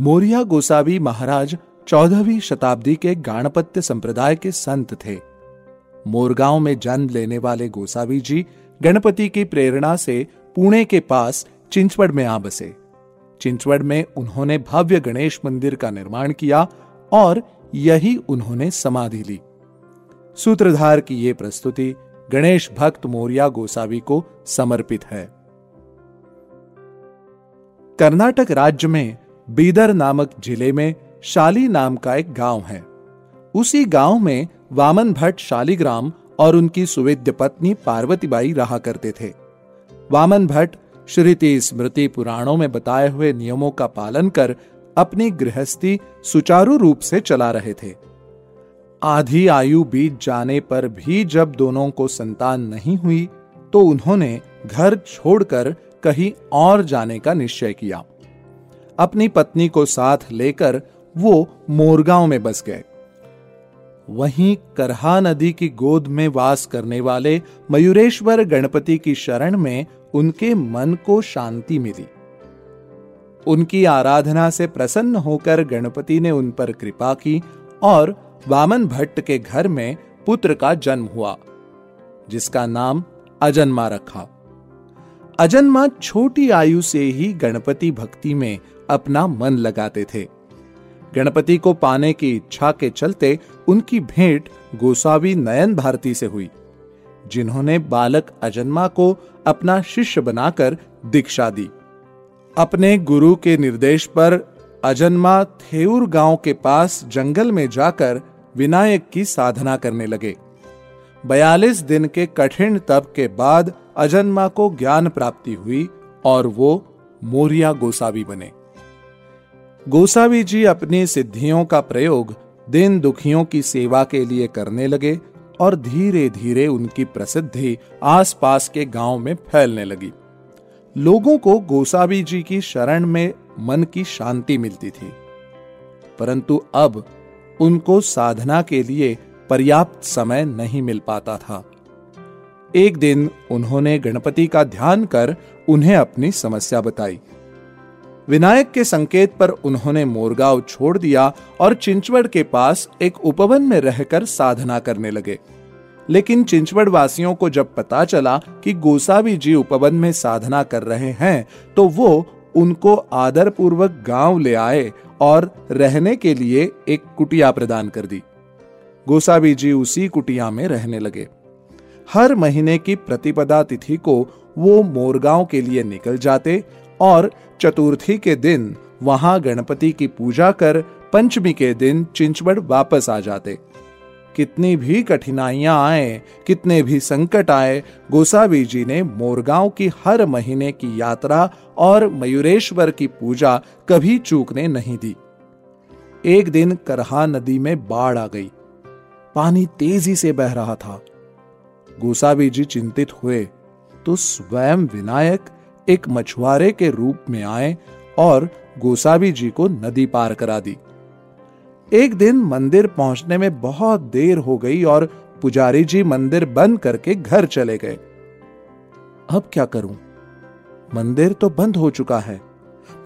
मोरिया गोसावी महाराज चौदहवीं शताब्दी के गाणपत्य संप्रदाय के संत थे। मोरगांव में जन्म लेने वाले गोसावी जी गणपति की प्रेरणा से पुणे के पास चिंचवड़ में आ बसे। चिंचवड़ में उन्होंने भव्य गणेश मंदिर का निर्माण किया और यही उन्होंने समाधि ली। सूत्रधार की यह प्रस्तुति गणेश भक्त मोरिया गोसावी को समर्पित है। कर्नाटक राज्य में बीदर नामक ज़िले में शाली नाम का एक गाँव है। उसी गाँव में वामन भट्ट शालीग्राम और उनकी सुविद्य पत्नी पार्वतीबाई रहा करते थे। वामन भट्ट श्रुति स्मृति पुराणों में बताए हुए नियमों का पालन कर अपनी गृहस्थी सुचारू रूप से चला रहे थे। आधी आयु बीत जाने पर भी जब दोनों को संतान नहीं हुई तो उन्होंने घर छोड़कर कहीं और जाने का निश्चय किया। अपनी पत्नी को साथ लेकर वो मोरगांव में बस गए। वहीं करहा नदी की गोद में वास करने वाले मयूरेश्वर गणपति की शरण में उनके मन को शांति मिली। उनकी आराधना से प्रसन्न होकर गणपति ने उन पर कृपा की और वामन भट्ट के घर में पुत्र का जन्म हुआ, जिसका नाम अजन्मा रखा। अजन्मा छोटी आयु से ही गणपति भक्ति में अपना मन लगाते थे। गणपति को पाने की इच्छा के चलते उनकी भेंट गोसावी नयन भारती से हुई, जिन्होंने बालक अजन्मा को अपना शिष्य बनाकर दीक्षा दी। अपने गुरु के निर्देश पर अजन्मा थेउर गाँव के पास जंगल में जाकर विनायक की साधना करने लगे। बयालीस दिन के कठिन तप के बाद अजन्मा को ज्ञान प्राप्ति हुई और वो मोरिया गोसावी बने। गोसावी जी अपनी सिद्धियों का प्रयोग दिन दुखियों की सेवा के लिए करने लगे और धीरे धीरे उनकी प्रसिद्धि आसपास के गाँव में फैलने लगी। लोगों को गोसावी जी की शरण में मन की शांति मिलती थी। परंतु अब उनको साधना के लिए पर्याप्त समय नहीं मिल पाता था। एक दिन उन्होंने गणपति का ध्यान कर उन्हें अपनी समस्या बताई। विनायक के संकेत पर उन्होंने मोरगांव छोड़ दिया और चिंचवड़ के पास एक उपवन में रहकर साधना करने लगे। लेकिन चिंचवड़ वासियों को जब पता चला कि गोसावी जी उपवन में साधना कर रहे हैं तो वो उनको आदरपूर्वक गाँव ले आए और रहने के लिए एक कुटिया प्रदान कर दी। गोसावी जी उसी कुटिया में रहने लगे। हर महीने की प्रतिपदा तिथि को वो मोरगांव के लिए निकल जाते और चतुर्थी के दिन वहाँ गणपति की पूजा कर पंचमी के दिन चिंचवड़ वापस आ जाते। कितनी भी कठिनाइयाँ आए, कितने भी संकट आए, गोसावी जी ने मोरगांव की हर महीने की यात्रा और मयूरेश्वर की पूजा कभी चूकने नहीं दी। एक दिन करहा नदी में बाढ़ आ गई। पानी तेज़ी से बह रहा था। गोसावी जी चिंतित हुए तो स्वयं विनायक एक मछुआरे के रूप में आए और गोसावी जी को नदी पार करा दी। एक दिन मंदिर पहुँचने में बहुत देर हो गई और पुजारी जी मंदिर बंद करके घर चले गए। अब क्या करूँ? मंदिर तो बंद हो चुका है,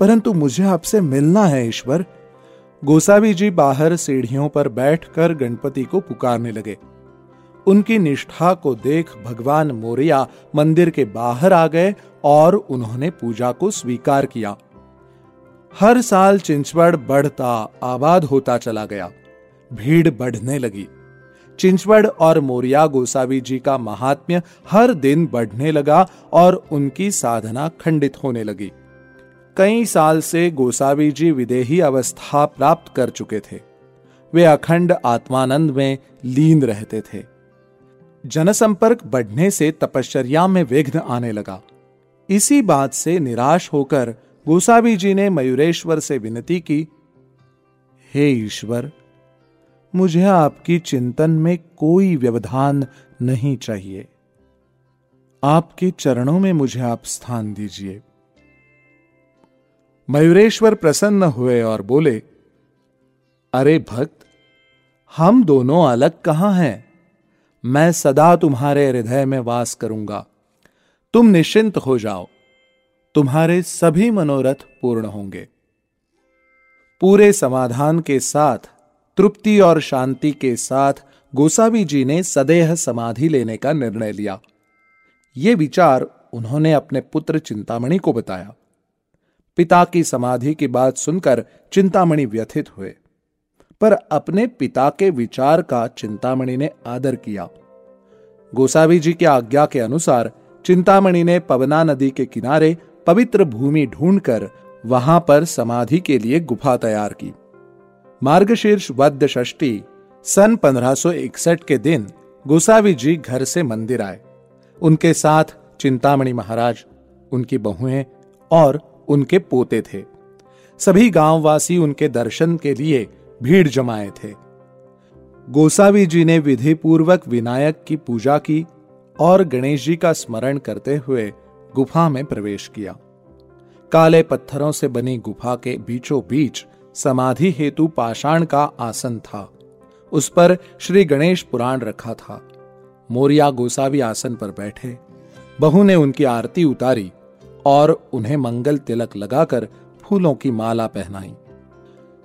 परंतु मुझे आपसे मिलना है ईश्वर। गोसावी जी बाहर सीढ़ियों पर बैठकर गणपति को पुकारने लगे। उनकी निष्ठा को देख भगवान मोरिया मंदिर के बाहर आ गए और उन्होंने पूजा को स्वीकार किया। हर साल चिंचवड़ बढ़ता, आबाद होता चला गया। भीड़ बढ़ने लगी। चिंचवड़ और मोरिया गोसावी जी का महात्म्य हर दिन बढ़ने लगा और उनकी साधना खंडित होने लगी। कई साल से गोसावी जी विदेही अवस्था प्राप्त कर चुके थे। वे अखंड आत्मानंद में लीन रहते थे। जनसंपर्क बढ़ने से तपश्चर्या में विघ्न आने लगा। इसी बात से निराश होकर गोसावी जी ने मयूरेश्वर से विनती की, हे ईश्वर, मुझे आपकी चिंतन में कोई व्यवधान नहीं चाहिए। आपके चरणों में मुझे आप स्थान दीजिए। मयूरेश्वर प्रसन्न हुए और बोले, अरे भक्त, हम दोनों अलग कहाँ हैं? मैं सदा तुम्हारे हृदय में वास करूँगा। तुम निश्चिंत हो जाओ। तुम्हारे सभी मनोरथ पूर्ण होंगे। पूरे समाधान के साथ, तृप्ति और शांति के साथ गोसावी जी ने सदेह समाधि लेने का निर्णय लिया। ये विचार उन्होंने अपने पुत्र चिंतामणि को बताया। पिता की समाधि की बात सुनकर चिंतामणि व्यथित हुए। पर अपने पिता के विचार का चिंतामणि ने आदर किया। गोसावी जी की आज्ञा के अनुसार चिंतामणि ने पवना नदी के किनारे पवित्र भूमि ढूंढकर वहाँ पर समाधि के लिए गुफा तैयार की। मार्गशीर्ष वद्य षष्ठी सन 1561 के दिन गोसावी जी घर से मंदिर आए। उनके साथ चिंतामणि महाराज, उनकी बहुएँ और उनके पोते थे। सभी गांववासी उनके दर्शन के लिए भीड़ जमाए थे। गोसावी जी ने विधि पूर्वक विनायक की पूजा की और गणेश जी का स्मरण करते हुए गुफा में प्रवेश किया। काले पत्थरों से बनी गुफा के बीचों बीच समाधि हेतु पाषाण का आसन था। उस पर श्री गणेश पुराण रखा था। मोरिया गोसावी आसन पर बैठे। बहू ने उनकी आरती उतारी। और उन्हें मंगल तिलक लगाकर फूलों की माला पहनाई।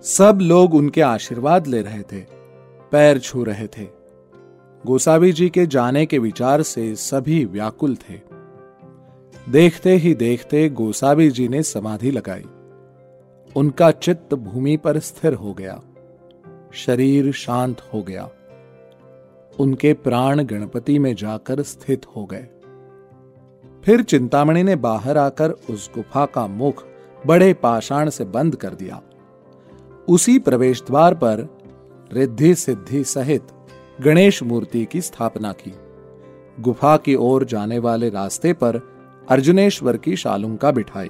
सब लोग उनके आशीर्वाद ले रहे थे, पैर छू रहे थे। गोसावी जी के जाने के विचार से सभी व्याकुल थे। देखते ही देखते गोसावी जी ने समाधि लगाई। उनका चित्त भूमि पर स्थिर हो गया। शरीर शांत हो गया। उनके प्राण गणपति में जाकर स्थित हो गए। फिर चिंतामणि ने बाहर आकर उस गुफा का मुख बड़े पाषाण से बंद कर दिया। उसी प्रवेश द्वार पर रिद्धि सिद्धि सहित गणेश मूर्ति की स्थापना की। गुफा की ओर जाने वाले रास्ते पर अर्जुनेश्वर की शालुंका बिठाई।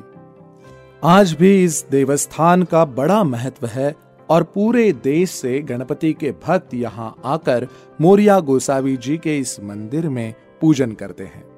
आज भी इस देवस्थान का बड़ा महत्व है और पूरे देश से गणपति के भक्त यहाँ आकर मोरिया गोसावी जी के इस मंदिर में पूजन करते हैं।